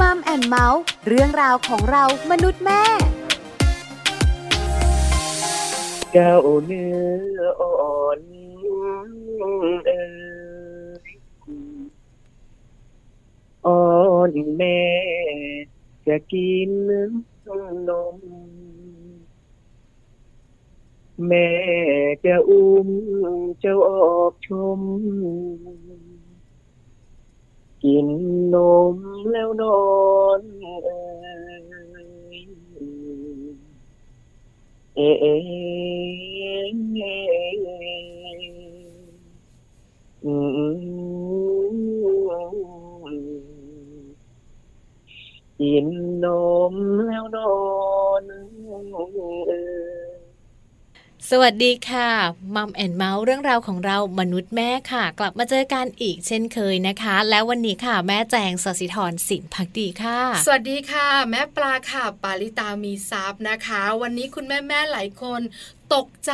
มัมแอนเมาส์เรื่องราวของเรามนุษย์แม่เจ้าเนื้ออ่อนเอ่ยอ่อนแม่ จะกินนม แม่จะอุ้มเจ้าออกชม กินนมแล้วนอนเอ่ยเอเอเออืมกินนมแล้วนอนเอ่ย สวัสดีค่ะมัมแอนเมาส์เรื่องราวของเรามนุษย์แม่ค่ะ กลับมาเจอกันอีกเช่นเคยนะคะ แล้ววันนี้ค่ะ แม่แจงสศิธรสินพักดีค่ะ สวัสดีค่ะ แม่ปลาค่ะ ปาลิตามีซับนะคะ วันนี้คุณแม่แม่หลายคน ตกใจ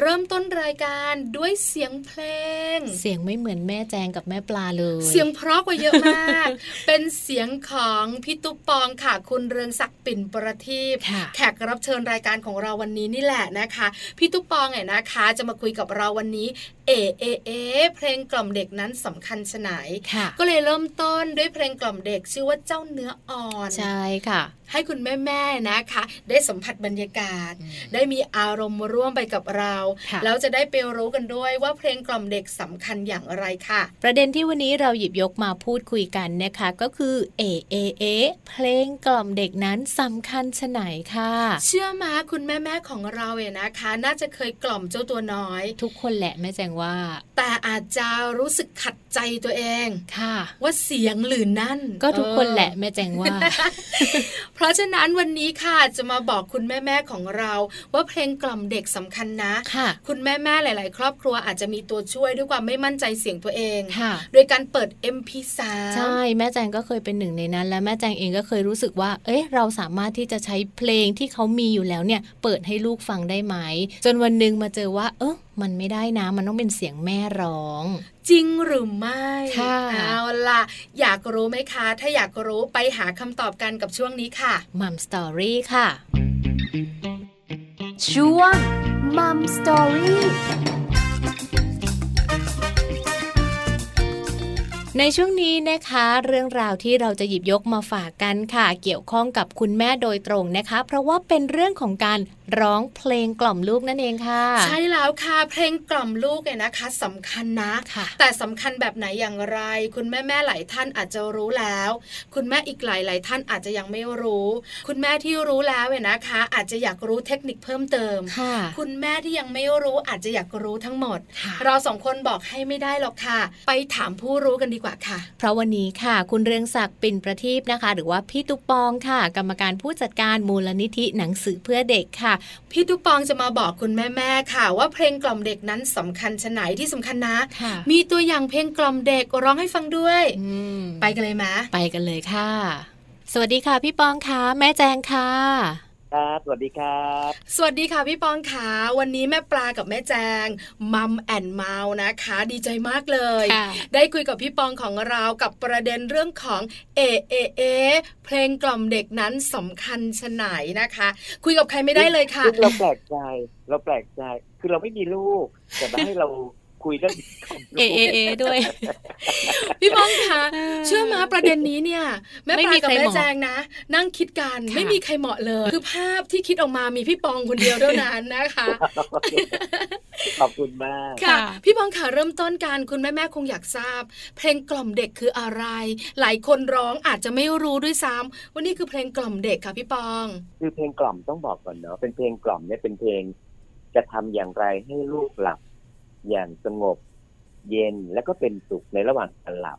เริ่มต้นรายการด้วยเสียงเพลง เสียงไม่เหมือนแม่แจงกับแม่ปลาเลย เสียงเพราะกว่าเยอะมาก เป็นเสียงของพี่ตุ๊กปองค่ะ คุณเรืองศักดิ์ปิ่นประทีปค่ะแขกรับเชิญรายการของเราวันนี้นี่แหละนะคะ พี่ตุ๊กปองเนี่ยนะคะ จะมาคุยกับเราวันนี้ เอเอเอเพลงกล่อมเด็กนั้นสำคัญชะไหนค่ะก็เลยเริ่มต้นด้วยเพลงกล่อมเด็กชื่อว่าเจ้าเนื้ออ่อนใช่ค่ะ ให้คุณแม่ๆนะคะ ได้สัมผัสบรรยากาศอืมได้มีอารมณ์ร่วมไปกับเราค่ะแล้วจะได้ไปรู้กันด้วยว่าเพลงกล่อมเด็กสำคัญอย่างไรค่ะ ประเด็นที่วันนี้เราหยิบยกมาพูดคุยกันนะคะก็คือเอเอเอเพลงกล่อมเด็กนั้นสำคัญชะไหนค่ะ เชื่อมาคุณแม่ๆของเราเนี่ยนะคะ น่าจะเคยกล่อมเจ้าตัวน้อย ทุกคนแหละแม่แจงว่า แต่อาจจะรู้สึกขัดใจตัวเองค่ะ ว่าเสียงหรือนั่น ก็ทุกคนแหละเออแม่แจงว่า เพราะฉะนั้นวันนี้ค่ะจะมาบอกคุณแม่ๆของเรา ว่าเพลงกล่อมเด็กสำคัญนะค่ะ คุณแม่ๆหลาย ๆ ครอบครัวอาจจะมีตัวช่วยด้วยความไม่มั่นใจเสียงตัวเองค่ะ โดยการเปิด MP3 ใช่แม่แจงก็เคยเป็นหนึ่งในนั้น และแม่แจงเองก็เคยรู้สึกว่า เอ๊ะเราสามารถที่จะใช้เพลงที่เขามีอยู่แล้วเนี่ยเปิดให้ลูกฟังได้ไหมจนวันหนึ่งมาเจอว่า เออ มันไม่ได้นะ มันต้องเป็นเสียงแม่ร้อง จริงหรือไม่ค่ะเอาล่ะ อยากรู้ไหมคะ ถ้าอยากรู้ไปหาคำตอบกันกับช่วงนี้ค่ะมัมสตอรี่ค่ะ ช่วงมัมสตอรี่ในช่วงนี้นะคะ เรื่องราวที่เราจะหยิบยกมาฝากกันค่ะ เกี่ยวข้องกับคุณแม่โดยตรงนะคะ เพราะว่าเป็นเรื่องของการร้องเพลงกล่อมลูกนั่นเองค่ะ ใช่แล้วค่ะ เพลงกล่อมลูกเนี่ยนะคะสำคัญนะค่ะแต่สำคัญแบบไหนอย่างไร คุณแม่แม่ๆหลายท่านอาจจะรู้แล้ว คุณแม่อีกหลายหลายๆท่านอาจจะยังไม่รู้ คุณแม่ที่รู้แล้วเนี่ยนะคะ อาจจะอยากรู้เทคนิคเพิ่มเติมค่ะคุณแม่ที่ยังไม่รู้อาจจะอยากรู้ทั้งหมดค่ะเราสองคนบอกให้ไม่ได้หรอกค่ะ ไปถามผู้รู้กันดีกว่าค่ะ เพราะวันนี้ค่ะ คุณเรืองศักดิ์ปิ่นประทีปนะคะ หรือว่าพี่ตุ๊กปองค่ะ กรรมการผู้จัดการมูลนิธิหนังสือเพื่อเด็กค่ะพี่ตุ๊กปองจะมาบอกคุณแม่ๆค่ะ ว่าเพลงกล่อมเด็กนั้นสำคัญชะไหนที่สำคัญนะค่ะมีตัวอย่างเพลงกล่อมเด็กร้องให้ฟังด้วยอืมไปกันเลยมะไปกันเลยค่ะ สวัสดีค่ะ พี่ปองค่ะแม่แจงค่ะ ครับ สวัสดีครับ สวัสดีค่ะพี่ปองขาวันนี้แม่ปลากับแม่แจงมัมแอนเมาส์นะคะ ดีใจมากเลยค่ะได้คุยกับพี่ปองของเรากับประเด็นเรื่องของเอเอเอเพลงกล่อมเด็กนั้นสำคัญชะไหนนะคะ คุยกับใครไม่ได้เลยค่ะซึ่งเราแปลกใจเราแปลกใจคือเราไม่มีลูกแต่มาให้เรา คุยเรื่องของลูกเอเอเอด้วย พี่ปองคะเชื่อมาประเด็นนี้เนี่ย แม่ไม่ปมีลากับใครแม่เหมาะแจงนะ นั่งคิดกันค่ะไม่มีใครเหมาะเลย คือภาพที่คิดออกมามีพี่ปองคนเดียวเท่านั้นนะคะ ขอบคุณมากค่ะค่ะพี่ปองค่ะเริ่มต้นการคุณแม่แม่ๆคงอยากทราบ เพลงกล่อมเด็กคืออะไร หลายคนร้องอาจจะไม่รู้ด้วยซ้ำว่านี่คือเพลงกล่อมเด็กค่ะพี่ปอง คือเพลงกล่อมต้องบอกก่อนเนาะเป็นเพลงกล่อมเนี่ยเป็นเพลงจะทำอย่างไรให้ลูกหลับ อย่างสงบเย็นแล้วก็เป็นสุขในระหว่างการหลับ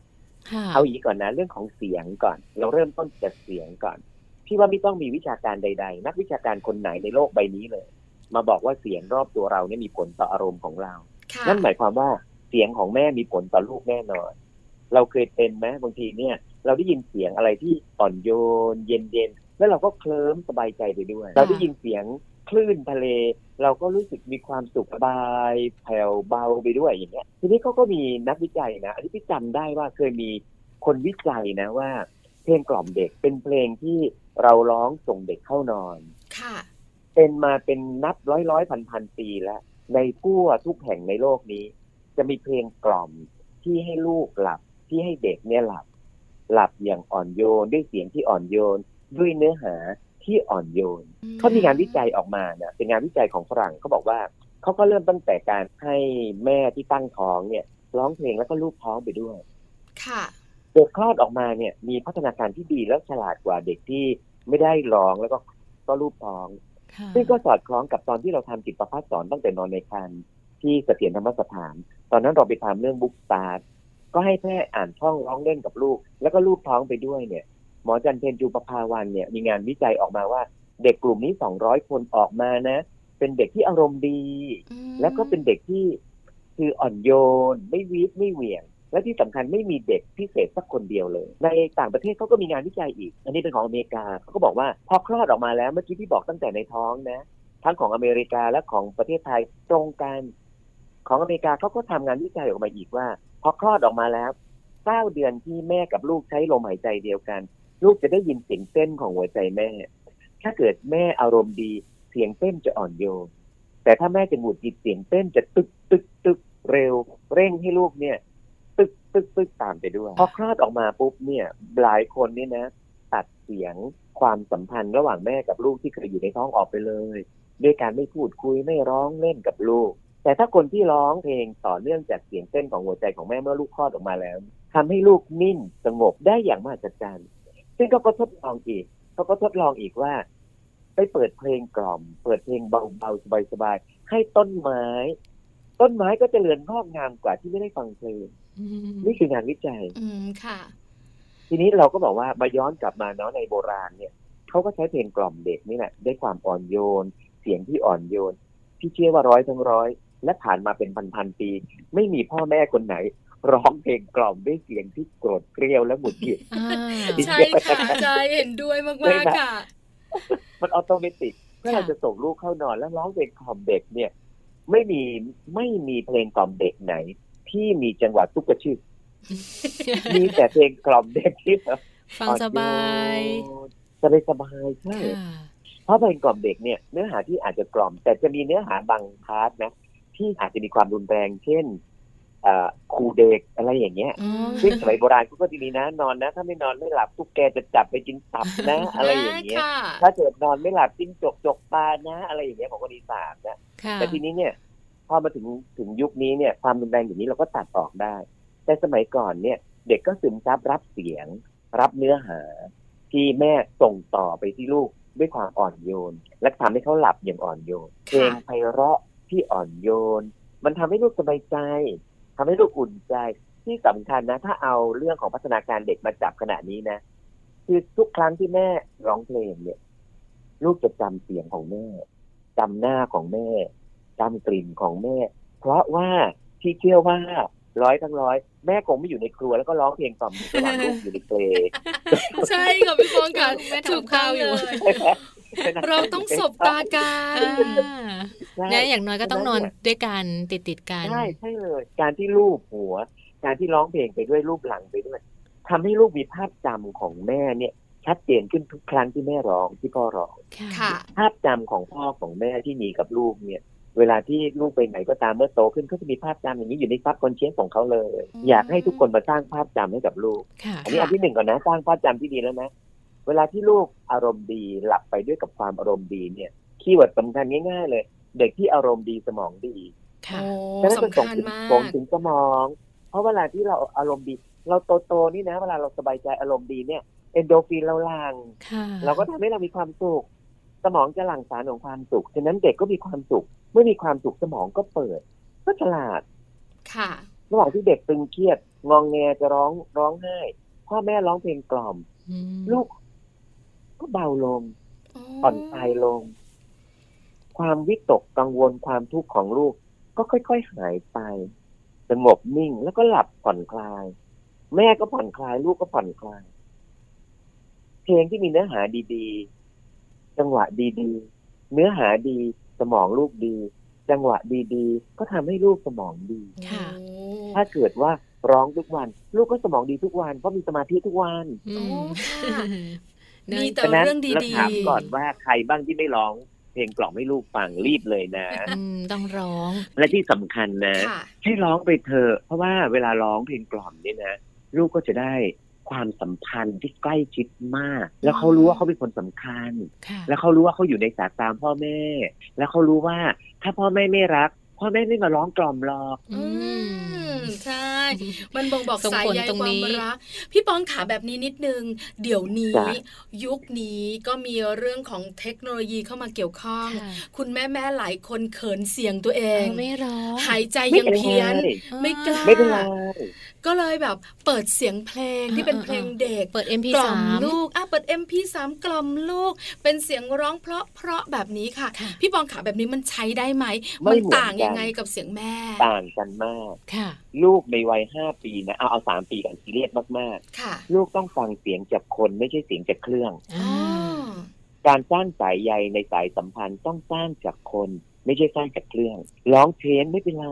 ค่ะเอาอย่างนี้ก่อนนะ เรื่องของเสียงก่อน เราเริ่มต้นจากเสียงก่อน พี่ว่าไม่ต้องมีวิชาการใด ๆ นักวิชาการคนไหนในโลกใบนี้เลย มาบอกว่าเสียงรอบตัวเราเนี่ยมีผลต่ออารมณ์ของเราค่ะนั่นหมายความว่าเสียงของแม่มีผลต่อลูกแน่นอน เราเคยเป็นไหมบางทีเนี่ย เราได้ยินเสียงอะไรที่อ่อนโยน เย็นๆแล้วเราก็เคลิ้มสบายใจไปด้วย เราได้ยินเสียง คลื่นทะเล เราก็รู้สึกมีความสุขสบายแผ่วเบาไปด้วยอย่างเงี้ยทีนี้เขาก็มีนักวิจัยนะอันนี้พี่จำได้ว่าเคยมีคนวิจัยนะว่า เพลงกล่อมเด็กเป็นเพลงที่เราร้องส่งเด็กเข้านอน ค่ะ เป็นมาเป็นนับร้อยร้อยพันพันปีแล้ว ในทั่วทุกแห่งในโลกนี้ จะมีเพลงกล่อมที่ให้ลูกหลับที่ให้เด็กเนี่ยหลับ หลับอย่างอ่อนโยนด้วยเสียงที่อ่อนโยนด้วยเนื้อหา ที่อ่อนโยนเขามีงานวิจัยออกมาเนี่ยเป็นงานวิจัยของฝรั่งเขาบอกว่าเขาก็เริ่มตั้งแต่การให้แม่ที่ตั้งท้องเนี่ยร้องเพลงแล้วก็ลูกท้องไปด้วย ค่ะเด็กคลอดออกมาเนี่ยมีพัฒนาการที่ดีและฉลาดกว่าเด็กที่ไม่ได้ร้องแล้วก็ก็ลูกท้องค่ะซึ่งก็สอดคล้องกับตอนที่เราทำจิตประพัฒสอนตั้งแต่นอนในครรภ์ที่เสถียรธรรมสถาน ตอนนั้นเราไปทำเรื่องบุ๊กสตาร์ก็ให้แม่อ่านท่องร้องเล่นกับลูก แล้วก็ลูกท้องไปด้วยเนี่ย หมอจันเพนจูปภาวันเนี่ยมีงานวิจัยออกมาว่า เด็กกลุ่มนี้200คนออกมานะ เป็นเด็กที่อารมณ์ดีอืมแล้วก็เป็นเด็กที่คืออ่อนโยน ไม่วีดไม่เหวี่ยง และที่สำคัญไม่มีเด็กพิเศษสักคนเดียวเลย ในต่างประเทศเขาก็มีงานวิจัยอีก อันนี้เป็นของอเมริกาเขาก็บอกว่าพอคลอดออกมาแล้วเมื่อกี้ที่บอกตั้งแต่ในท้องนะ ทั้งของอเมริกาและของประเทศไทยตรงกันของอเมริกาเขาก็ทำงานวิจัยออกมาอีกว่า พอคลอดออกมาแล้วเก้าเดือนที่แม่กับลูกใช้ลมหายใจเดียวกัน ลูกจะได้ยินเสียงเต้นของหัวใจแม่ ถ้าเกิดแม่อารมณ์ดีเสียงเต้นจะอ่อนโยน แต่ถ้าแม่จะหงุดหงิดเสียงเต้นจะตึกตึกตึกเร็ว เร่งให้ลูกเนี่ย ตึกตึกตึกตามไปด้วย พอคลอดออกมาปุ๊บเนี่ยหลายคนเนี่ยนะ ตัดเสียงความสัมพันธ์ระหว่างแม่กับลูกที่เคยอยู่ในท้องออกไปเลยด้วยการไม่พูดคุยไม่ร้องเล่นกับลูก แต่ถ้าคนที่ร้องเพลงต่อเนื่องจากเสียงเต้นของหัวใจของแม่เมื่อลูกคลอดออกมาแล้วทำให้ลูกนิ่งสงบได้อย่างมหัศจรรย์ ซึ่งเขาก็ทดลองอีกเขาก็ทดลองอีกว่า ไปเปิดเพลงกล่อม เปิดเพลงเบาๆสบายๆให้ต้นไม้ ต้นไม้ก็จเจริญงอกงามกว่าที่ไม่ได้ฟังเพลงอืมนี่คืองานวิจัย อืมค่ะ ทีนี้เราก็บอกว่ามาย้อนกลับมาเนาะในโบราณเนี่ยเขาก็ใช้เพลงกล่อมเด็กนี่แหละด้วยความอ่อนโยน เสียงที่อ่อนโยน พี่เชื่อว่าร้อยทั้งร้อย และผ่านมาเป็นพันๆปี ไม่มีพ่อแม่คนไหน ร้องเพลงกล่อมด้วยเสียงที่โกรธเกรียวและหงุดหงิดอ่าใช่ค่ะใช่เห็นด้วยมากๆค่ะ มัน automatic เมื่อเราค่ะจะส่งลูกเข้านอนแล้วร้องเพลงกล่อมเด็กเนี่ย ไม่มีไม่มีเพลงกล่อมเด็กไหน ที่มีจังหวะตุ๊กกระชึกมีแต่เพลงกล่อมเด็กที่แบบฟังสบายสบายสบายๆใช่ค่ะเพราะเพลงกล่อมเด็กเนี่ยเนื้อหาที่อาจจะกล่อม แต่จะมีเนื้อหาบาง part นะที่อาจจะมีความรุนแรงเช่น เอ่อขู่เด็กอะไรอย่างเงี้ยอืมซึ่งสมัยโบราณเขาก็จะมีนะนอนนะ ถ้าไม่นอนไม่หลับตุ๊กแกจะจับไปกินตับนะ อะไรอย่างเงี้ยค่ะถ้าเกิดนอนไม่หลับจิ้งจกจกปลานะ อะไรอย่างเงี้ยของคนอีสานนะค่ะแต่ทีนี้เนี่ย พอมาถึงถึงยุคนี้เนี่ย ความรุนแรงอย่างนี้เราก็ตัดออกได้ แต่สมัยก่อนเนี่ย เด็กก็ซึมซับรับเสียง รับเนื้อหา ที่แม่ส่งต่อไปที่ลูกด้วยความอ่อนโยน และทำให้เขาหลับอย่างอ่อนโยนเพลงไพเราะที่อ่อนโยน มันทำให้ลูกสบายใจ ทำให้ลูกอุ่นใจที่สำคัญนะ ถ้าเอาเรื่องของพัฒนาการเด็กมาจับขณะนี้นะ คือทุกครั้งที่แม่ร้องเพลงเนี่ย ลูกจะจำเสียงของแม่จำหน้าของแม่จำกลิ่นของแม่ เพราะว่าที่เชื่อว่าร้อยทั้งร้อยแม่คงไม่อยู่ในครัวแล้วก็ร้องเพลงกล่อมระหว่างลูกอยู่ในเปลใช่ค่ะพี่ฟองค่ะแม่ถูกทำข้าวอยู่ เลยเราต้องสบตากัอ่นาใช่เนี่ยอย่างน้อยก็ต้องนอนด้วยกันติดติดๆกันใช่ใช่เลยการที่ลูกหัว การที่ร้องเพลงไปด้วยลูบหลังไปด้วยทำให้ลูกมีภาพจำของแม่เนี่ย ชัดเจนขึ้นทุกครั้งที่แม่ร้องที่พ่อร้องค่ะภาพจำของพ่อของแม่ที่มีกับลูกเนี่ย เวลาที่ลูกไปไหนก็ตามเมื่อโตขึ้นก็จะมีภาพจำอย่างนี้อยู่ใน subconscious ของเขาเลยอืมอยากให้ทุกคนมาสร้างภาพจำให้กับลูกค่ะอันนี้อันที่หนึ่งก่อนนะสร้างภาพจำที่ดีแล้วนะ เวลาที่ลูกอารมณ์ดีหลับไปด้วยกับความอารมณ์ดีเนี่ย keyword สำคัญง่าย ๆ เลย เด็กที่อารมณ์ดีสมองดีค่ะโอ้ฉะนั้นมันสำส่งคัญถึงมากส่งถึงสมอง เพราะเวลาที่เราอารมณ์ดี เราโตๆนี่นะ เวลาเราสบายใจอารมณ์ดีเนี่ยเอนโดรฟินเราหลั่งค่ะเราก็ทำให้เรามีความสุขสมองจะหลั่งสารของความสุขฉะนั้นเด็กก็มีความสุขเมื่อมีความสุขสมองก็เปิด ก็ฉลาด ค่ะระหว่างที่เด็กตึงเครียด งองแงจะร้องร้องไห้พ่อแม่ร้องเพลงกล่อมอืมลูก ก็เบาลงผ่อนคลายลง ความวิตกกังวลความทุกข์ของลูกก็ค่อย ๆ หายไปสงบนิ่งแล้วก็หลับผ่อนคลาย แม่ก็ผ่อนคลาย ลูกก็ผ่อนคลาย เพลงที่มีเนื้อหาดีๆ จังหวะดีๆ เนื้อหาดีสมองลูกดี จังหวะดีๆ ก็ทำให้ลูกสมองดีค่ะโอ้ถ้าเกิดว่าร้องทุกวัน ลูกก็สมองดีทุกวัน เพราะมีสมาธิทุกวันอืโอ้ มค่ะเนยมีแต่ฉะนั้นเรื่องเราดีถามก่อนว่าใครบ้างที่ไม่ร้อง เพลงกล่อมให้ลูกฟังรีบเลยนะอืมต้องร้อง และที่สำคัญนะค่ะให้ร้องไปเถอะเพราะว่าเวลาร้องเพลงกล่อมนี่นะลูกก็จะได้ความสัมพันธ์ที่ใกล้ชิดมาก แล้วเขารู้ว่าเขาเป็นคนสำคัญค่ะแล้วเขารู้ว่าเขาอยู่ในสายตามพ่อแม่ แล้วเขารู้ว่าถ้าพ่อแม่ไม่รัก พ่อแม่ไม่มาร้องกล่อมหรอก อือืมมใช่ มันบ่งบอกส่งสายผลใยตรงควานี้มรักพี่ปองขาแบบนี้นิดนึง เดี๋ยวนี้จ้ะยุคนี้ก็มีเรื่องของเทคโนโลยีเข้ามาเกี่ยวข้องค่ะคุณแม่แม่ๆหลายคนเขินเสียงตัวเองเอาไม่ร้องหายใจไม่ยังเป็นเพี้ยนไรไม่กล้าไม่เป็นไรก็เลยแบบเปิดเสียงเพลงที่เป็นเพลงเด็กเปิดกล่อ MP3 มลูกอะเปิด MP3 กล่อมลูก เป็นเสียงร้องเพราะเพราะๆแบบนี้ค่ะค่ะ พี่ปองขาแบบนี้มันใช้ได้ไหมไม่มันเหมือนต่างกันยังไงกับเสียงแม่ ต่างกันมากค่ะ ลูกในวัยห้าปีนะเอาเอาสามปีกันซีเรียสมากค่ะๆลูกต้องฟังเสียงจากคนไม่ใช่เสียงจากเครื่องอ่าการสร้างสายใยในสายสัมพันธ์ต้องสร้างจากคน ไม่ใช่สร้างจากเครื่อง ร้องเพลงไม่เป็นไร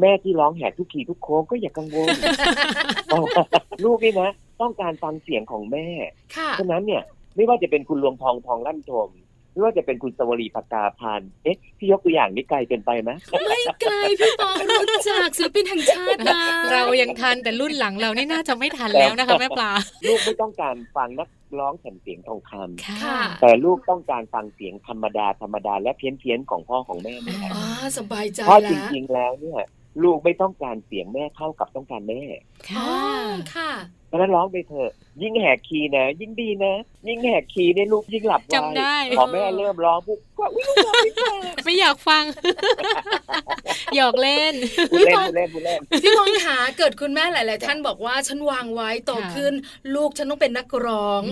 แม่ที่ร้องแหกทุกขีทุกโค้งก็อย่ากังวลลูกนี่นะต้องการฟังเสียงของแม่ค่ะฉะนั้นเนี่ย ไม่ว่าจะเป็นคุณลวงทองทองลั่นทม ไม่ว่าจะเป็นคุณสวรีปากกาพันธ์เอ๊ะพี่ยกตัวอย่างนี้ไกลเกินไปไหมไม่ไกลพี่ปองรู้จักศิลปินแห่งชาตินะเรายังทันแต่รุ่นหลังเรานี่น่าจะไม่ทันแล้วนะคะแม่ปลาลูกไม่ต้องการฟังนักร้องแผ่นเสียงทองคำค่ะค่ะแต่ลูกต้องการฟังเสียงธรรมดาธรรมดาและเพี้ยนเพียนๆของพ่อของแม่นี่แหละอ๋อสบายใจเพราะจแล้วริงๆแล้วเนี่ยลูกไม่ต้องการเสียงแม่เท่ากับต้องการแม่อ๋อค่ะ ค่ะเพราะฉะนั้นร้องไปเถอะ ยิ่งแหกคีย์นะ ยิ่งดีนะ ยิ่งแหกคีย์เนี่ยลูกยิ่งหลับไวจำได้พอแม่เริ่มร้องปุ๊บก็วิ่งร้องไม่ได้ไม่อยากฟัง หยอกเล่นพูดเล่นพูดเล่นพูดเล่นพี่ปองขาเกิดคุณแม่หลาย ๆ ท่านบอกว่าฉันวางไว้โตค่ะขึ้น ลูกฉันต้องเป็นนักร้อง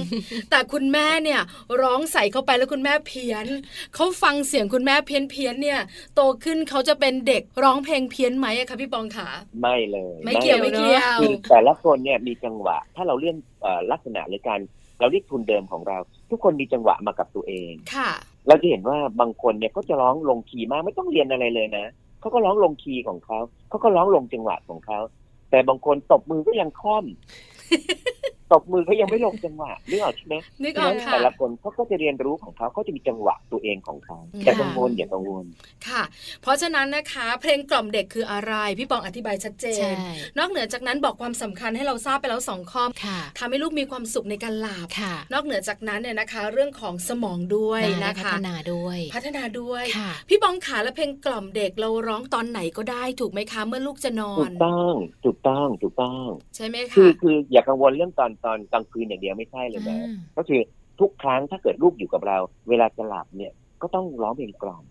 แต่คุณแม่เนี่ย ร้องใส่เข้าไปแล้วคุณแม่เพี้ยนเขาฟังเสียงคุณแม่เพี้ยนเพี้ยนๆเนี่ย โตขึ้นเขาจะเป็นเด็กร้องเพลงเพี้ยนไหมอะคะพี่ปองขาไม่เลย ไม่เกี่ยวไม่เกี่ยวคือแต่ละคนเนี่ยมีจังหวะ ถ้าเราเรียนเอ่อลักษณะในการเราเรียกทุนเดิมของเรา ทุกคนมีจังหวะมากับตัวเองค่ะ เราจะเห็นว่าบางคนเนี่ยก็จะร้องลงคีย์มากไม่ต้องเรียนอะไรเลยนะเขาก็ร้องลงคีย์ของเขาเขาก็ร้องลงจังหวะของเขาแต่บางคนตบมือก็ยังค่อม ตบมือเขายังไม่ลงจังหวะนึกออกใช่ไหมนึกเพอราะอกฉะนั้นค่ะแต่ละคนเขาก็จะเรียนรู้ของเขาเขาจะมีจังหวะตัวเองของเขาค่ะแต่กังวลอย่ากังวลค่ะ เพราะฉะนั้นนะคะ เพลงกล่อมเด็กคืออะไร พี่ปองอธิบายชัดเจใช่นนอกเหนือจากนั้นบอกความสำคัญให้เราทราบไปแล้วสองข้อค่ะทำให้ลูกมีความสุขในการหลับค่ะนอกเหนือจากนั้นเนี่ยนะคะ เรื่องของสมองด้วยและนะพัคะฒนาด้วย พัฒนาด้วยค่ะพี่ปองขาและเพลงกล่อมเด็กเราร้องตอนไหนก็ได้ถูกไหมคะเมื่อลูกจะนอถูนกต้องถูกต้องถูกต้อง ใช่ไหมคืคะอคืออย่ากังวลเรื่องตอนตอนกลางคืนอย่างเดียวไม่ใช่เลยนะอ่าก็คือทุกครั้งถ้าเกิดลูกอยู่กับเรา เวลาจะหลับเนี่ยก็ต้องร้องเพลงกล่อม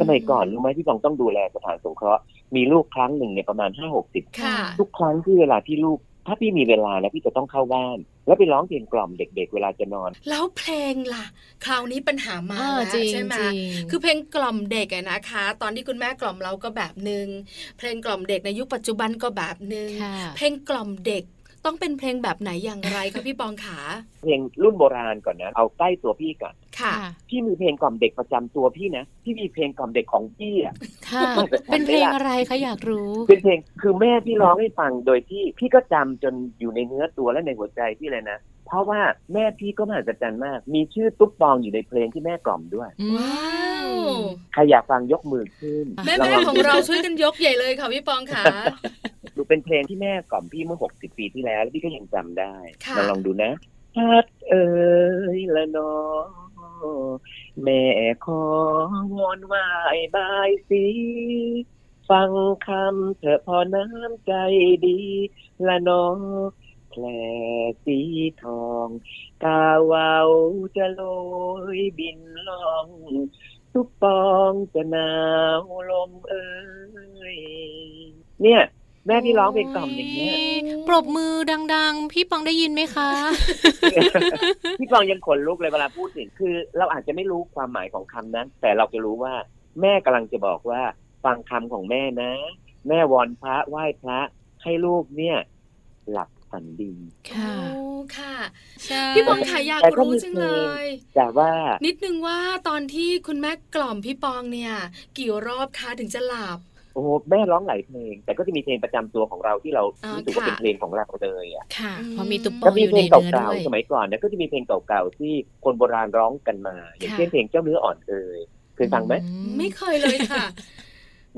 สมัยก่อนรู้ไหมพี่บองต้องดูแลสถานสงเคราะห์มีลูกครั้งหนึ่งเนี่ยประมาณห้าหกสิบค่ะทุกครั้งที่เวลาที่ลูก ถ้าพี่มีเวลานะพี่จะต้องเข้าบ้าน แล้วไปร้องเพลงกล่อมเด็ก ๆ เวลาจะนอน แล้วเพลงล่ะ คราวนี้ปัญหามาอ่าแล้วจริงใช่ไหมจริงคือเพลงกล่อมเด็กอะนะคะ ตอนที่คุณแม่กล่อมเราก็แบบหนึ่งเพลงกล่อมเด็กในยุคปัจจุบันก็แบบหนึ่งค่ะเพลงกล่อมเด็ก ต้องเป็นเพลงแบบไหนอย่างไรคะพี่ปองขาเพลงรุ่นโบราณก่อนนะ เอาใกล้ตัวพี่ก่อนค่ะ พี่มีเพลงกล่อมเด็กประจำตัวพี่นะ พี่มีเพลงกล่อมเด็กของพี่อะค่ะ เป็นเพลงอะไรคะอยากรู้ เป็นเพลงคือแม่พี่ร้องให้ฟังโดยที่พี่ก็จำจนอยู่ในเนื้อตัวและในหัวใจพี่เลยนะ เพราะว่าแม่พี่ก็มหัศจรรย์มาก มีชื่อตุ๊กปองอยู่ในเพลงที่แม่กล่อมด้วย ว้าวใครอยากฟังยกมือขึ้น แม่ลแม่ของเราช่วยกันยกใหญ่เลยค่ะพี่ปองขาดูเป็นเพลงที่แม่กล่อมพี่เมื่อหกสิบปีที่แล้วแล้วพี่ก็ยังจำได้ค่ะมาลองดูนะพัดเอ๋ยละนอแม่ขอวอนไหวบายสีฟังคำเถอะพอน้ำใจดี ละนอ แผลสีทองกาวาวจะโลยบินล่อง ทุกปองจะหนาวลมเอ้ยเนี่ยแม่พี่ร้องเพลงกล่อมอย่างเงี้ยปรบมือดัง ๆ พี่ปองได้ยินไหมคะ พี่ฟองยังขนลุกเลยเวลาพูดถึงคือ เราอาจจะไม่รู้ความหมายของคำนั้น แต่เราจะรู้ว่า แม่กำลังจะบอกว่า ฟังคำของแม่นะ แม่วอนพระไหว้พระให้ลูกเนี่ย หลับ ฝันดี ค่ะโอ้ค่ะใช่พี่ปองขาอยากแต่ก็รู้มีจังเลย แต่ว่า นิดนึงว่าตอนที่คุณแม่กล่อมพี่ปองเนี่ย กี่รอบคะถึงจะหลับโอ้โหแม่ร้องหลายเพลง แต่ก็จะมีเพลงประจำตัวของเราที่เราอ่ารู้สึกว่าค่ะเป็นเพลงของเราเลยอะค่ะอืมเพราะมีตุ๊ปปก็องมีอยู่เพลในงเนื้อเก่าด้วยๆสมัยก่อนเนี่ยก็จะมีเพลงเก่าๆที่คนโบราณร้องกันมา อย่างค่ะเช่นเพลงเจ้าเนื้ออ่อนเอ่ยเคยฟังไหมอืไม่เคยเลยค่ะ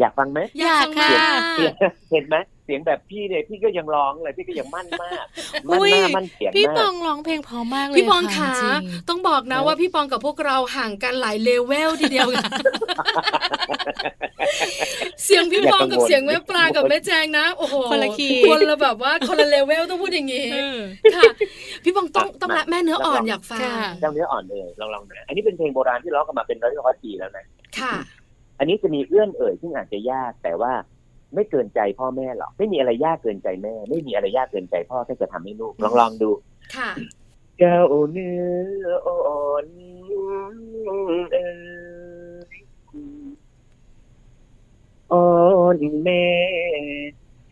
อยากฟังไหมอยากฟังค่ะมากเสียงเห็นไหมเสียงแบบพี่เนี่ยพี่ก็ยังร้องเลยพี่ก็ยังมั่นมากมั่นอุ้ยหน้ามั่นเสียงพี่มาปอกงร้องเพลงเพราะมากเลยพี่ปองค่ะขาจริงต้องบอกนะเออว่าพี่ปองกับพวกเราห่างกันหลายเลเวลทีเดียวค่ะเสียงพี่ปองกับเสียงแม่ปลากับแม่แจงนะโอ้โหคนละคีย์คนละแบบว่าคนละเลเวลต้องพูดอย่างนี้เออค่ะ พี่ปองต้องต้องละแม่เนื้ออ่อนอยากฟังค่ะเจ้าเนื้ออ่อนเอ่ยลองลองนะอันนี้เป็นเพลงโบราณที่ร้องกันมาเป็นร้อยร้อยๆปีแล้วนะค่ะ อันนี้จะมีเอื้อนเอ่ยซึ่งอาจจะยากแต่ว่า ไม่เกินใจพ่อแม่หรอกไม่มีอะไรยากเกินใจแม่ ไม่มีอะไรยากเกินใจพ่อถ้าจะทำให้ลูกลองลองดู ค่ะเจ้าเนื้ออ่อนเอ่ยอ่อนแม่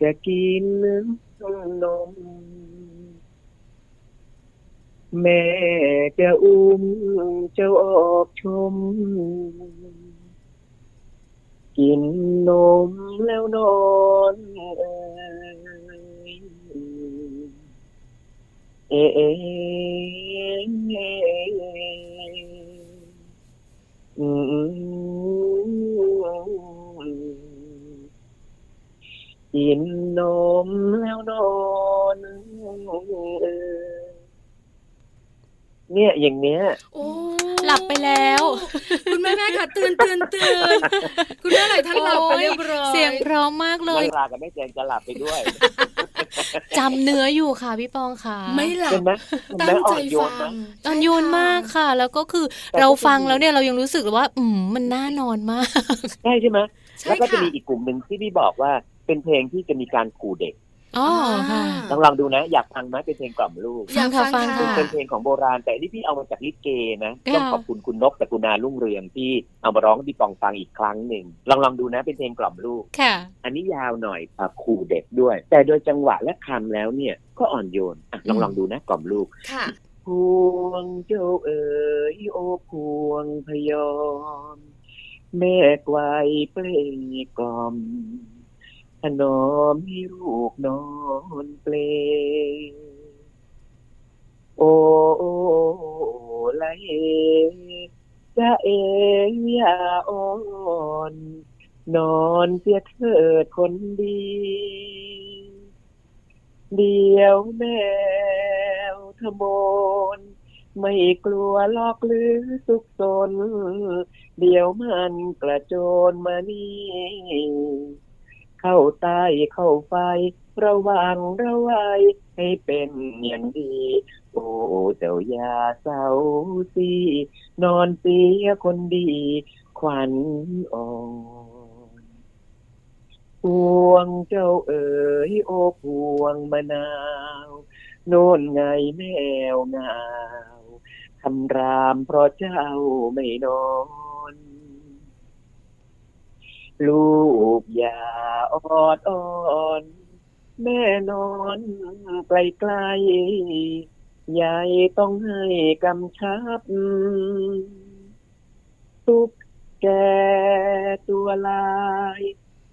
จะกินนมแม่จะอุ้มเจ้าออกชม กินนมแล้วนอนเอ่ยเอะเอเอะอืมกินนมแล้วนอนเอ่ยเนี่ยอย่างเนี้ย โอ้ หลับไปแล้ว คุณแม่แม่ค่ะตื่นตื่นตื่นคุณแม่หลายท่านหลับไปเรียบร้อยเสียงเพร้อมมากเลไม่ยลากับแม่แจงจะหลับไปด้วยจำเนื้ออยู่ค่ะพี่ปองค่ะ ไม่หลัเห็บนไหมเห็นไหมตั้งอ่ใจอนโยฟันงนะตอนโยนมากค่ะ แล้วก็คือแต่ก็เราฟังจะมีแล้วเนี่ยเรายังรู้สึกเลยว่า อืมมันน่านอนมาก ใช่ใช่ไหมใช่แล้วก็จะค่ะมีอีกกลุ่มหนึ่งที่พี่บอกว่าเป็นเพลงที่จะมีการขู่เด็ก อ๋อค่ะลองลองดูนะ อยากฟังไหมเป็นเพลงกล่อมลูกอยากฟังฟังค่ะค่ะเป็นเพลงของโบราณ แต่อันนี่พี่เอามาจากลิเกนะค่ะต้องขอบคุณคุณนกแต่กุณาลุ่งเรืองที่เอามาร้องให้พี่ปองฟังอีกครั้งหนึ่งลองลองดูนะเป็นเพลงกล่อมลูกค่ะ อันนี้ยาวหน่อยอะขู่เด็กด้วย แต่โดยจังหวะและคำแล้วเนี่ยก็อ่อนโยนอะลองลองดูนะกล่อมลูกค่ะพวงเจ้าเอ๋ยโอพวงพยอมแม่ไกวเปลกล่อม ถนอมให้ลูกนอนเปลโอ้ละเอจะเออย่าอ่อนนอนเสียเถิดคนดี เดียวแมวทะมนไม่กลัวลอกหรือสุกสน เดี๋ยวมันกระโจนมานี่ เข้าใต้เข้าไฟ ระวังระไว้ให้เป็นอย่างดี โอ้เจ้ายาเศร้าสีนอนเสียคนดี ขวัญอ่อนพวงเจ้าเอ๋ยโอ้พวงมะนาว โน่นไงแมวงาวคำรามเพราะเจ้าไม่นอน ลูกอย่าออดอ่อนแม่นอนไกลๆยายต้องให้กำชับทุกแกตัวลาย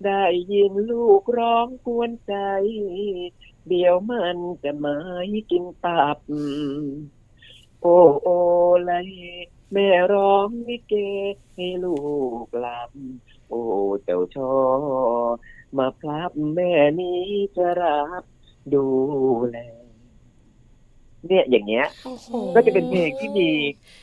ได้ยินลูกร้องกวนใจ เดี๋ยวมันจะหมายกินตับ โอ้โอไลแม่ร้องลิเกให้ลูกหลับ โอ้เจ้าชอมาพลับแม่นี้จะรับดูแลเนี่ยอย่างเงี้ยโอ้โหก็จะเป็นเพลงที่มี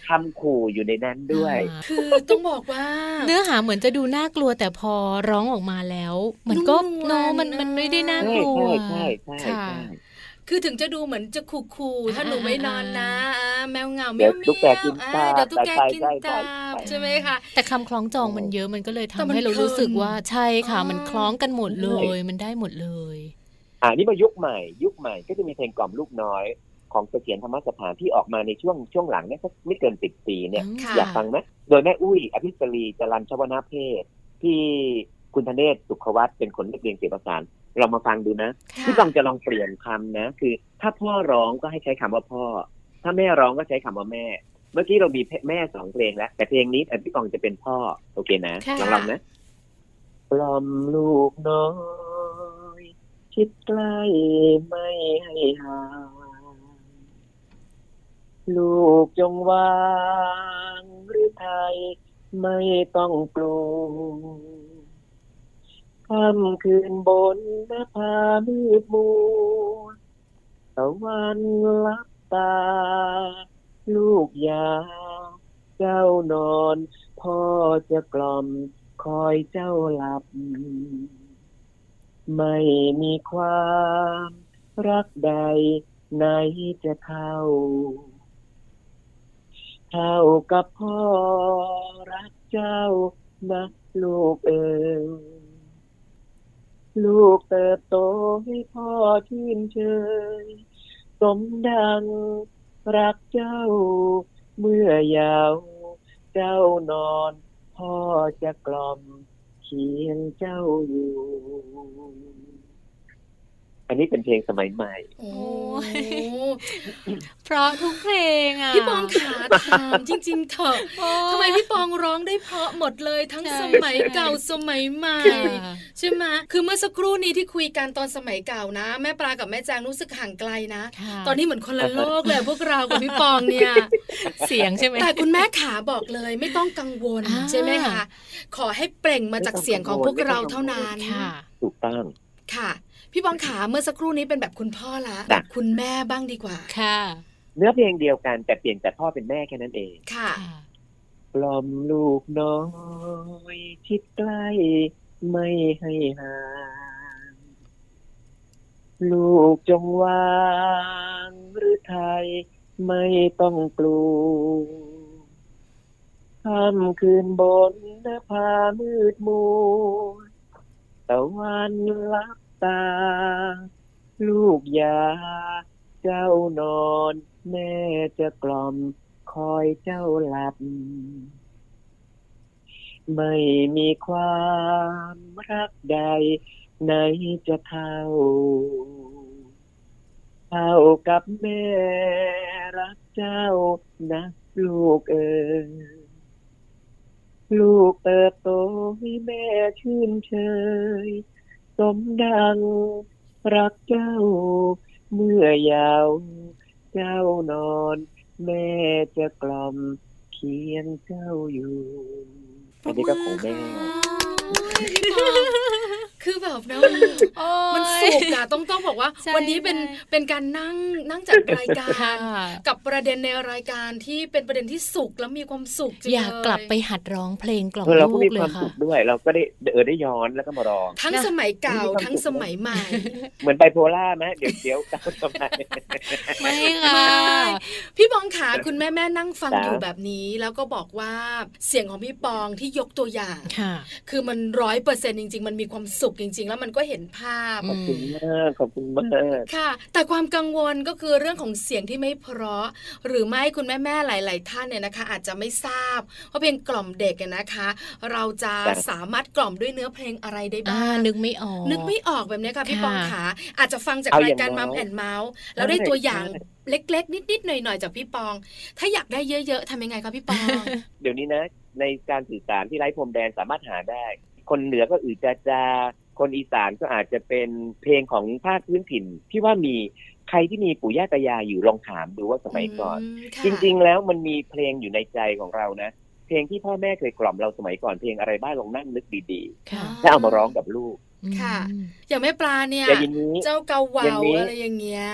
คำขู่อยู่ในนั้นด้วยอ่าคือต้องบอกว่า เนื้อหาเหมือนจะดูน่ากลัวแต่พอร้องออกมาแล้ว มันก็นุ่มนวลโนมันมันไม่ได้น่าใช่กลัวใช่ใช่ใช่ ค่ะใช่คือถึงจะดูเหมือนจะขู่ๆถ้าหนูไม่นอนนะอ่าแมวเหงาเดี๋แมยววตุ๊กแกกินอ่าตาเดี๋ยวตุ๊กแกใช่กินใช่ใช่ตาใช่ใช่ไหมคะแต่คำคล้องจองมันเยอะมันก็เลยทำแต่มันให้เรารู้สึกว่าใช่ค่ะอ๋อมันคล้องกันหมดเลยมันได้หมดเลยอ่านี่มายุคใหม่ ยุคใหม่ก็จะมีเพลงกล่อมลูกน้อยของเสถียรธรรมสถานที่ออกมาในช่วงช่วงหลังเนี่ยสักไม่เกินสิบปีเนี่ยค่ะอยากฟังไหมโดยแม่อุ้ย อภิสรีจรัญชวนาเพศที่คุณธเนศสุขวัตเป็นคนเรียบเรียงเสียงประสาน เรามาฟังดูนะค่ะพี่บองจะลองเปลี่ยนคำนะ คือ ถ้าพ่อร้องก็ให้ใช้คำว่าพ่อ ถ้าแม่ร้องก็ใช้คำว่าแม่ เมื่อกี้เรามีแม่สองเพลงแล้ว แต่เพลงนี้พี่บองจะเป็นพ่อ โอเคนะค่ะลองลองนะปล่อมลูกน้อยชิดใกล้ไม่ให้ห่างลูกจงวางหรือไทยไม่ต้องกลัว ค่ำคืนบนหน้าผามืดมัวตะวันลับตา ลูกยา เจ้านอน พ่อจะกล่อม คอยเจ้าหลับ ไม่มีความ รักใดไหนจะเท่าเท่ากับพ่อรักเจ้านะลูกเอ๋ย ลูกเติบโตให้พ่อชื่นเชยสมดังรักเจ้า เมื่อยาวเจ้านอน พ่อจะกล่อมเคียงเจ้าอยู่ นนี้เป็นเพลงสมัยใหม่ โอ้เพราะทุกเพลงอะ พี่ปองขาถามจริง ๆ เถอะโอ้ทำไมพี่ปองร้องได้เพราะหมดเลยทั้งใช่สมัยเก่าสมัยใหม่ค่ะใช่ไหมคือเมื่อสักครู่นี้ที่คุยกันตอนสมัยเก่านะ แม่ปลากับแม่แจงรู้สึกห่างไกลนะค่ะตอนนี้เหมือนคนละโลกเลยพวกเรากับพี่ปองเนี่ย เสียงใช่ไหมแต่คุณแม่ขาบอกเลยไม่ต้องกังวลอ่าใช่ไหมคะขอให้เปล่งมาจากเสียงของพวกเราเท่านั้นค่ะถูกต้องค่ะ พี่ปองขาเมื่อสักครู่นี้เป็นแบบคุณพ่อละจ้ะคุณแม่บ้างดีกว่าค่ะ เนื้อเพลงเดียวกันแต่เปลี่ยนแต่พ่อเป็นแม่แค่นั้นเองค่ะกล่อมลูกน้อยชิดใกล้ไม่ให้ห่างลูกจงวางหรือไทยไม่ต้องกลัวค่ำคืนบนหน้าผามืดมัวตะวันลับ ตา ลูกยา เจ้านอน แม่จะกล่อม คอยเจ้าหลับ ไม่มีความรักใดไหนจะเท่าเท่ากับแม่รักเจ้านะลูกเอ๋ยลูกเติบโตให้แม่ชื่นเชย สมดัง รักเจ้า เมื่อยาว เจ้านอน แม่จะกล่อมเคียงเจ้าอยู่ อันนี้ก็ของแม่พี่ปอง คือแบบนะมันโอ้มันยสุกอะต้องต้องบอกว่าใช่วันนี้เป็นใช่เป็นการนั่งนั่งจัดรายกาค่ะรกับประเด็นในรายการที่เป็นประเด็นที่สุกแล้วมีความสุขจังอยากเลกลับไปหัดร้องเพลงกล่อมเออเราลูก็มีกเลความยสุค่ะขด้วยเราก็ได้เออได้ย้อนแล้วก็มาร้องทั้งนะสมัยเก่ามีความทั้งสุขสมัยใหม่ เหมือนไบโพล่าไหมเดี๋ยวเดี๋ยวตามสมัยไม่ค่ะพี่ปองขาคุณแม่แม่นั่งฟังจ้ะอยู่แบบนี้แล้วก็บอกว่าเสียงของพี่ปองที่ยกตัวอย่างค่ะคือมันร้อยเปอร์เซ็นจริง ๆ มันมีความสุขจริง ๆ แล้วมันก็เห็นภาพอืขอบคุณมากขอบคุณมากค่ะ แต่ความกังวลก็คือเรื่องของเสียงที่ไม่เพราะ หรือไม่คุณแม่แม่ๆหลาย ๆ ท่านเนี่ยนะคะ อาจจะไม่ทราบว่าเพลงกล่อมเด็กอะนะคะ เราจะจ้ะสามารถกล่อมด้วยเนื้อเพลงอะไรได้อ่าบ้างนึกไม่ออก นึกไม่ออกแบบเนี้ยค่ะพี่ค่ะปองขาอาจจะฟังจากเอาราอยย่างการน้มัอยมแอนเมาส์แล้วได้ใช่ตัวอย่างใช่เล็ก ๆ นิดๆหน่อยๆจากพี่ปอง ถ้าอยากได้เยอะ ๆทำยังไงคะพี่ปอง เดี๋ยวนี้นะ ในการสื่อสารที่ไร้พรมแดนสามารถหาได้ คนเหนือก็อือจาจา คนอีสานก็อาจจะเป็นเพลงของภาคพื้นถิ่นที่ว่ามีใครที่มีปู่ย่าตายายอยู่ลองถามดูว่าสมัยก่อนมค่ะจริง ๆ แล้วมันมีเพลงอยู่ในใจของเรานะ เพลงที่พ่อแม่เคยกล่อมเราสมัยก่อนเพลงอะไรบ้างลองนั่งนึกดีค่ะๆแล้วเอามาร้องกับลูกค่ะอืมอย่างแม่ปลาเนี่ยแต่อย่างนี้เจ้าเกาเหวาอย่างนี้อะไรอย่างเงี้ย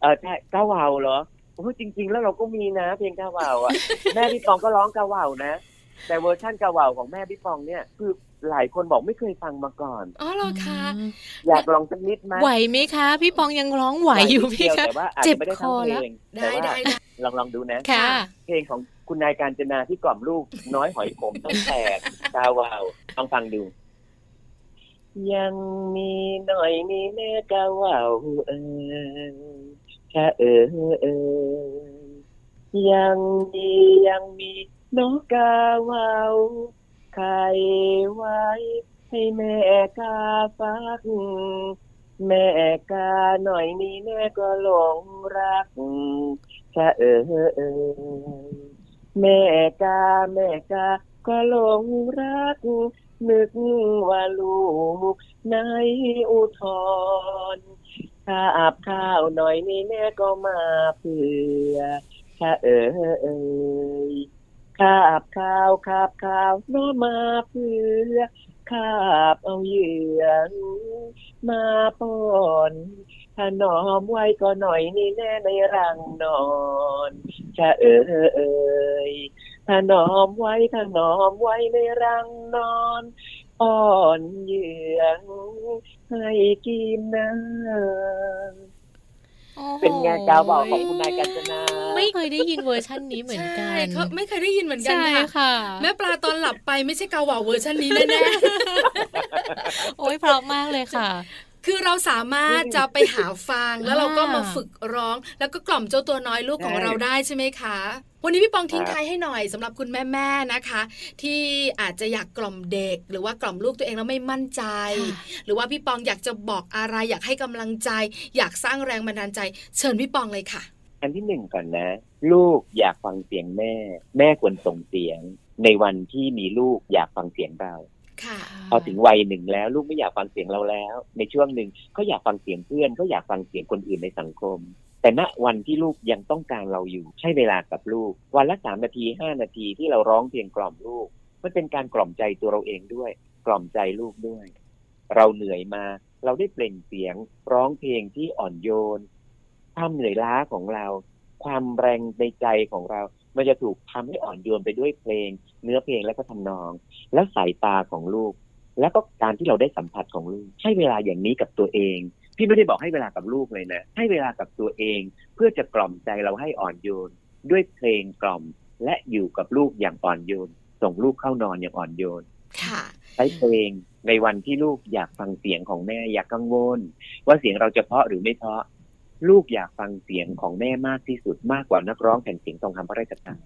เออใช่ก้าววาวเหรอโอ้ยจริง ๆ แล้วเราก็มีนะ เพลงก้าววาวอะแม่พี่ปองก็ร้องก้าววาวนะ แต่เวอร์ชั่นก้าววาวของแม่พี่ปองเนี่ย คือ หลายคนบอกไม่เคยฟังมาก่อนอ๋อเหรอคะอยากลองสักนิดไหมไหวไหมคะ พี่ปองยังร้องไหวอยู่พี่นิดเดีคะแต่ว่าอาจเจ็บจะไม่ได้คทั้งอเพลแล้วงได้แต่ว่าได้ได้ลองลองดูนะค่ะเพลงของคุณนายการจนาที่กล่อมลูกน้อยหอยขมต้องแตกก้าววาวลองฟังดู ยังมีหน่อยมีแม่ก้าววาวเออชะเออเออยังมียังมีน้องกาวาว ใครไว้ ให้แม่กาฟัก แม่กาหน่อยนี้แม่ก็หลงรักชะเออเออแม่กาแม่กาก็หลงรัก นึกว่าลูกในอุทธรข้าอาบข้าวหน่อยนี่แม่ก็มาเพื่อข้าเอ๋ย ข้าบข้าวคาบข้าวน้อมาเพื่อข้าบเอาเหยื่อมาป้อนถ้านอมไว้ก็หน่อยนี่แน่ในรังนอนจะเอ๋ยถ้านอมไว้ถ้านอมไว้ในรังนอนอ่อนเหยื่อให้กินนะโอ้โห เป็นไงกาวบอกขอบคุณนายกัญจนา ไม่เคยได้ยินเวอร์ชันนี้เหมือนกัใช่นเขาไม่เคยได้ยินเหมือนกันใช่ค่ะค่ะ แม่ปลาตอนหลับไปไม่ใช่เกาเหว่าเวอร์ชันนี้แน่โอ้ยเพราะมากเลยค่ะๆ คือเราสามารถจะไปหาฟังแล้วเราก็มาฝึกร้อง แล้วก็กล่อมเจ้าตัวน้อยลูกของใช่เราได้ใช่ไหมคะวันนี้พี่ปองทิ้งครับท้ายให้หน่อยสำหรับคุณแม่ๆนะคะ ที่อาจจะอยากกล่อมเด็ก หรือว่ากล่อมลูกตัวเองแล้วไม่มั่นใจ หรือว่าพี่ปองอยากจะบอกอะไรอยากให้กำลังใจ อยากสร้างแรงบันดาลใจ เชิญพี่ปองเลยค่ะ อันที่หนึ่งก่อนนะ ลูกอยากฟังเสียงแม่ แม่ควรส่งเสียง ในวันที่มีลูกอยากฟังเสียงเราค่ะ พอถึงวัยหนึ่งแล้ว ลูกไม่อยากฟังเสียงเราแล้ว ในช่วงหนึ่งเขาอยากฟังเสียงเพื่อนเขาอยากฟังเสียงคนอื่นในสังคม แต่ณวันที่ลูกยังต้องการเราอยู่ให้เวลากับลูก วันละสามนาทีห้านาทีที่เราร้องเพลงกล่อมลูกมันเป็นการกล่อมใจตัวเราเองด้วย กล่อมใจลูกด้วย เราเหนื่อยมา เราได้เปล่งเสียง ร้องเพลงที่อ่อนโยนความเหนื่อยล้าของเรา ความแรงในใจของเรา มันจะถูกทำให้อ่อนโยนไปด้วยเพลง เนื้อเพลงและก็ทำนอง และสายตาของลูก แล้วก็การที่เราได้สัมผัสของลูก ให้เวลาอย่างนี้กับตัวเอง พี่ไม่ได้บอกให้เวลากับลูกเลยนะ ให้เวลากับตัวเอง เพื่อจะกล่อมใจเราให้อ่อนโยน ด้วยเพลงกล่อม และอยู่กับลูกอย่างอ่อนโยน ส่งลูกเข้านอนอย่างอ่อนโยนค่ะใช้เพลงในวันที่ลูกอยากฟังเสียงของแม่อยากกังวล ว่าเสียงเราจะเพราะหรือไม่เพราะ ลูกอยากฟังเสียงของแม่มากที่สุดมากกว่านักร้องแผ่นเสียงทองคำพระราชทาน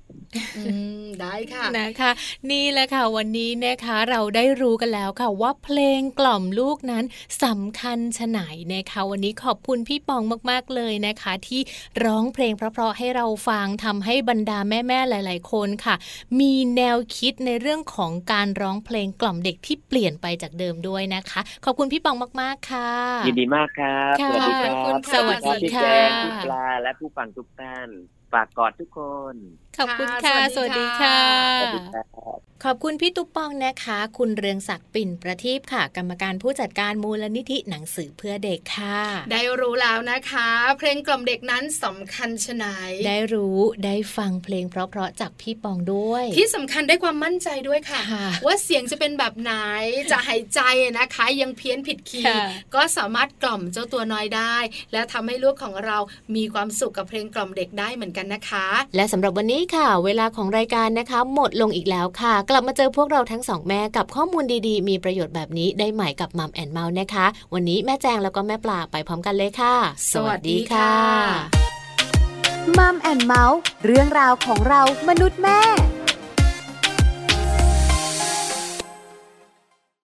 อืมได้ค่ะนะคะ นี่แหละค่ะวันนี้นะคะเราได้รู้กันแล้วค่ะว่าเพลงกล่อมลูกนั้นสำคัญชะไหนนะคะวันนี้ขอบคุณพี่ปองมากๆเลยนะคะ ที่ร้องเพลงเพราะๆให้เราฟังทำให้บรรดาแม่ๆหลาย ๆ คนค่ะ มีแนวคิดในเรื่องของการร้องเพลงกล่อมเด็กที่เปลี่ยนไปจากเดิมด้วยนะคะ ขอบคุณพี่ปองมากๆค่ะยินดีมากครับค่ะสวัสดีครับขอบคุณค่ะสวัสดีพี่ค่ะแจงพี่ปลาและผู้ฟังทุกท่าน ฝากกอดทุกคน ขอบคุณค่ะค่ะสสวัวัสสดีดีค่ะค่ะสวัสดีครับขอบคุณพี่ตุ๊ปปองนะคะ คุณเรืองศักดิ์ปิ่นประทีปค่ะ กรรมการผู้จัดการมูลนิธิหนังสือเพื่อเด็กค่ะ ได้รู้แล้วนะคะ เพลงกล่อมเด็กนั้นสำคัญชะไหนได้รู้ได้ฟังเพลงเพราะๆจากพี่ปองด้วย ที่สำคัญได้ความมั่นใจด้วยค่ะค่ะ ว่าเสียงจะเป็นแบบไหนจะหายใจนะคะ ยังเพี้ยนผิด key ค่ะก็สามารถกล่อมเจ้าตัวน้อยได้ และทำให้ลูกของเรามีความสุขกับเพลงกล่อมเด็กได้เหมือนกันนะคะ และสำหรับวันนี้ค่ะ เวลาของรายการนะคะ หมดลงอีกแล้วค่ะ กลับมาเจอพวกเราทั้งสองแม่กับข้อมูลดีๆ มีประโยชน์แบบนี้ได้ใหม่กับ Mom and Mouth นะคะ วันนี้แม่แจงแล้วก็แม่ปลาไปพร้อมกันเลยค่ะ สวัสดีค่ะ Mom and Mouth เรื่องราวของเรามนุษย์แม่